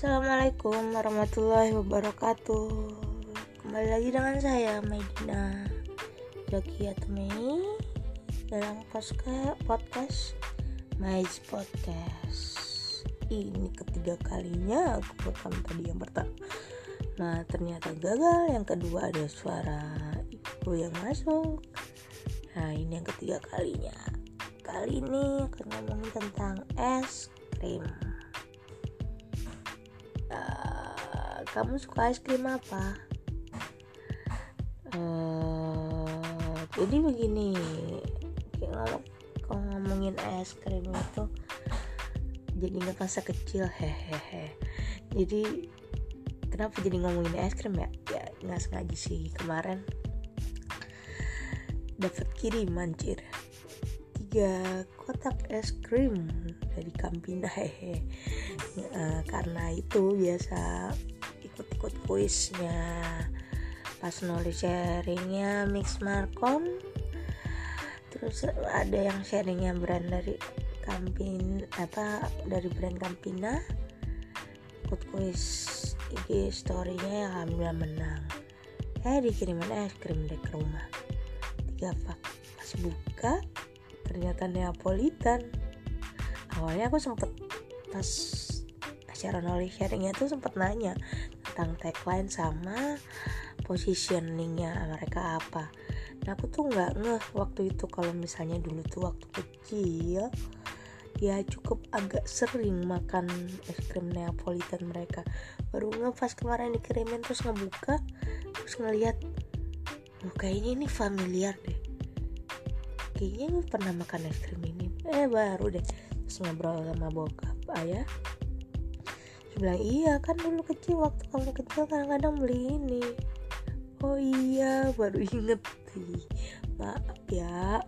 Assalamualaikum warahmatullahi wabarakatuh. Kembali lagi dengan saya Medina Joki Atmi Dalam podcast Mais Podcast. Ini ketiga kalinya aku rekam tadi yang pertama. Nah ternyata gagal. Yang kedua ada suara ibu yang masuk. Nah ini yang ketiga kalinya. Kali ini akan ngomongin tentang es krim kamu suka es krim apa? Uh, jadi begini kalau kalau ngomongin es krim itu jadi nggak masa kecil hehehe. Jadi kenapa jadi ngomongin es krim ya? Ya nggak sengaja sih. Kemarin dapat kiriman cir. Tiga kotak es krim dari Kampina hehe uh, karena itu biasa ikut-ikut kuisnya. Pas knowledge sharingnya mix markom terus ada yang sharingnya brand dari Kampin apa dari brand Campina. Ikut kuis IG storynya yang alhamdulillah menang. Eh dikirimin es krim deh ke rumah. Tiga pak pas buka ternyata Neapolitan. Awalnya aku sempet pas acara knowledge sharingnya tuh sempet nanya tentang tagline sama positioningnya mereka apa. Nah aku tuh nggak ngeh waktu itu kalau misalnya dulu tuh waktu kecil ya cukup agak sering makan es krim Neapolitan mereka. Baru ngeh pas kemarin dikirimin terus ngebuka terus ngeliat oh kayaknya ini familiar deh. Kayaknya gue pernah makan es krim ini. Eh baru deh terus ngobrol sama bokap ayah bilang iya kan dulu kecil waktu kamu kecil kadang-kadang beli ini. Oh iya baru inget sih maaf ya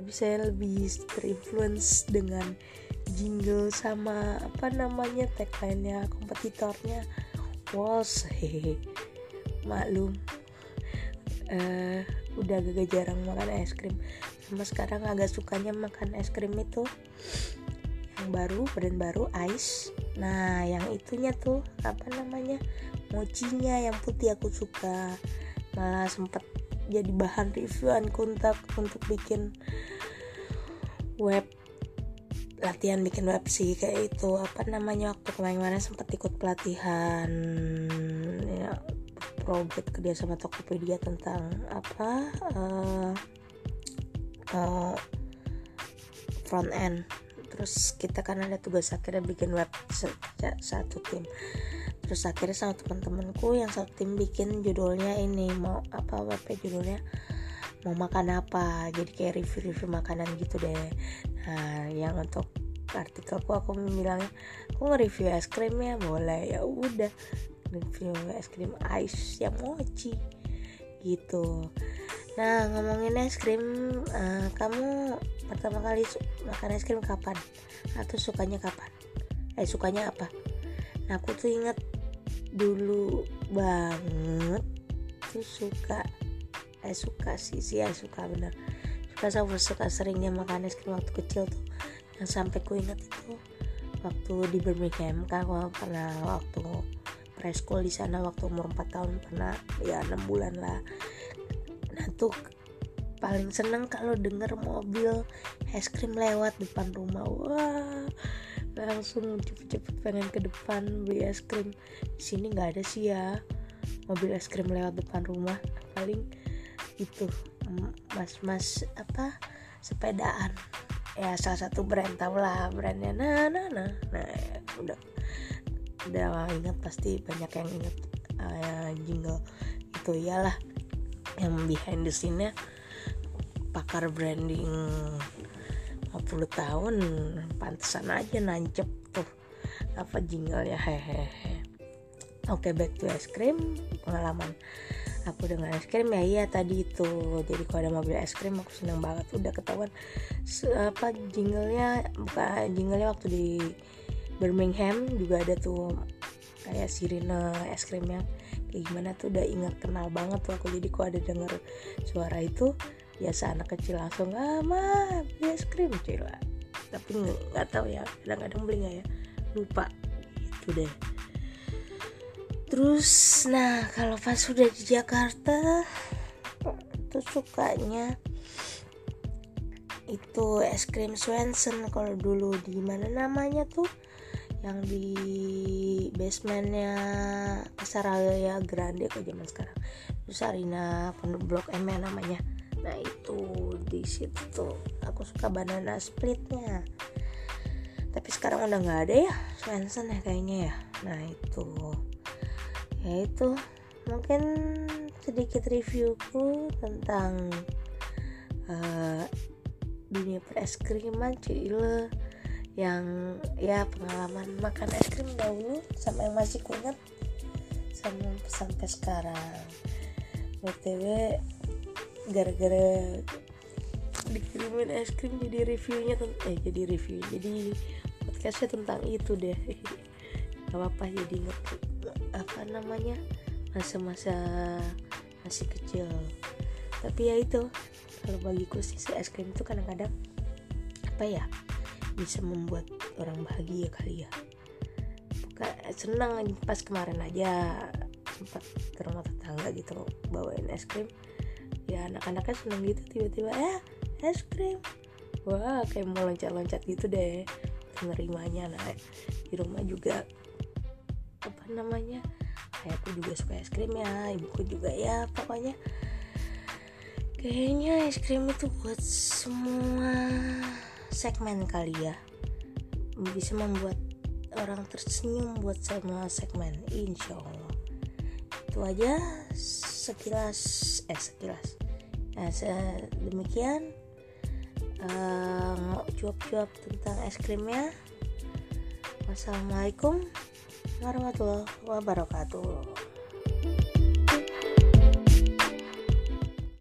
tapi saya lebih terinfluence dengan jingle sama apa namanya tagline-nya kompetitornya. Was hehe maklum. Uh, udah agak jarang makan es krim. Sama sekarang agak sukanya makan es krim itu baru brand baru ice nah yang itunya tuh apa namanya mochinya yang putih aku suka. Malah sempet jadi bahan reviewan untuk untuk bikin web latihan bikin web sih kayak itu. Apa namanya waktu kemarin-kemarin sempat ikut pelatihan ya, project kerja sama Tokopedia tentang apa uh, uh, front end terus kita kan ada tugas akhirnya bikin web satu tim. Terus akhirnya sama teman-temanku yang satu tim bikin judulnya ini mau apa web judulnya mau makan apa. Jadi kayak review-review makanan gitu deh. Nah yang untuk artikelku aku bilangnya aku nge-review es krim ya boleh. Ya udah review es krim ice yang mochi gitu nah ngomongin es krim uh, kamu pertama kali makan es krim kapan? Atau sukanya kapan? Eh sukanya apa? Nah aku tuh inget dulu banget tuh suka eh suka sih sih ya suka bener. Suka sama suka seringnya makan es krim waktu kecil tuh. Yang sampai ku inget itu waktu di Birmingham kan aku pernah waktu preschool di sana waktu umur 4 tahun pernah ya 6 bulan lah tuh paling seneng kalau denger mobil es krim lewat depan rumah. Wah langsung cepet-cepet pengen ke depan beli es krim. Di sini nggak ada sih ya mobil es krim lewat depan rumah. Paling itu mas-mas apa sepedaan. Ya salah satu brand tau lah brandnya. Nah nah nah. Nah ya, udah udah ingat pasti banyak yang inget uh, jingle itu. Iyalah yang behind the scene nya pakar branding 50 tahun pantesan aja nancep tuh apa jingle ya hehehe. Oke back to es krim pengalaman aku dengan es krim ya iya tadi itu. Jadi kalau ada mobil es krim aku seneng banget. Udah ketahuan apa jinglenya bukan jinglenya waktu di Birmingham juga ada tuh kayak sirine es krimnya gimana tuh udah ingat kenal banget tuh aku jadi kok ada denger suara itu. Biasa anak kecil langsung ah ma beli es krim. Cila tapi nggak tahu ya kadang-kadang beli nggak ya? Lupa. Itu deh. Terus nah kalau pas sudah di Jakarta tuh sukanya itu es krim Swensen. Kalau dulu di mana namanya tuh yang di basementnya Pasar Raya Grande ke zaman sekarang. Nusarina Blok M ya namanya. Nah itu di situ aku suka banana splitnya. Tapi sekarang udah nggak ada ya Swensen ya kayaknya ya. Nah itu. Ya itu. Mungkin sedikit reviewku tentang uh, dunia pereskriman cile yang ya pengalaman makan es krim dahulu sampai masih kuat sama sampai sekarang. Btw gara-gara dikirimin es krim jadi reviewnya eh jadi review jadi podcastnya tentang itu deh. Gak apa-apa jadi ngerti apa namanya masa-masa masih kecil. Tapi ya itu kalau bagiku sih si es krim itu kadang-kadang apa ya bisa membuat orang bahagia kali ya. Bukan, senang pas kemarin aja sempat ke rumah tetangga gitu bawain es krim. Ya anak-anaknya seneng gitu tiba-tiba ya es krim. Wah kayak mau loncat-loncat gitu deh penerimanya nah di rumah juga apa namanya ayahku juga suka es krim ya ibuku juga ya pokoknya. Kayaknya es krim itu buat semua segmen kali ya. Bisa membuat orang tersenyum buat semua segmen insya Allah. Itu aja sekilas eh sekilas. Nah demikian uh, cuap-cuap tentang es krimnya. Wassalamualaikum warahmatullahi wabarakatuh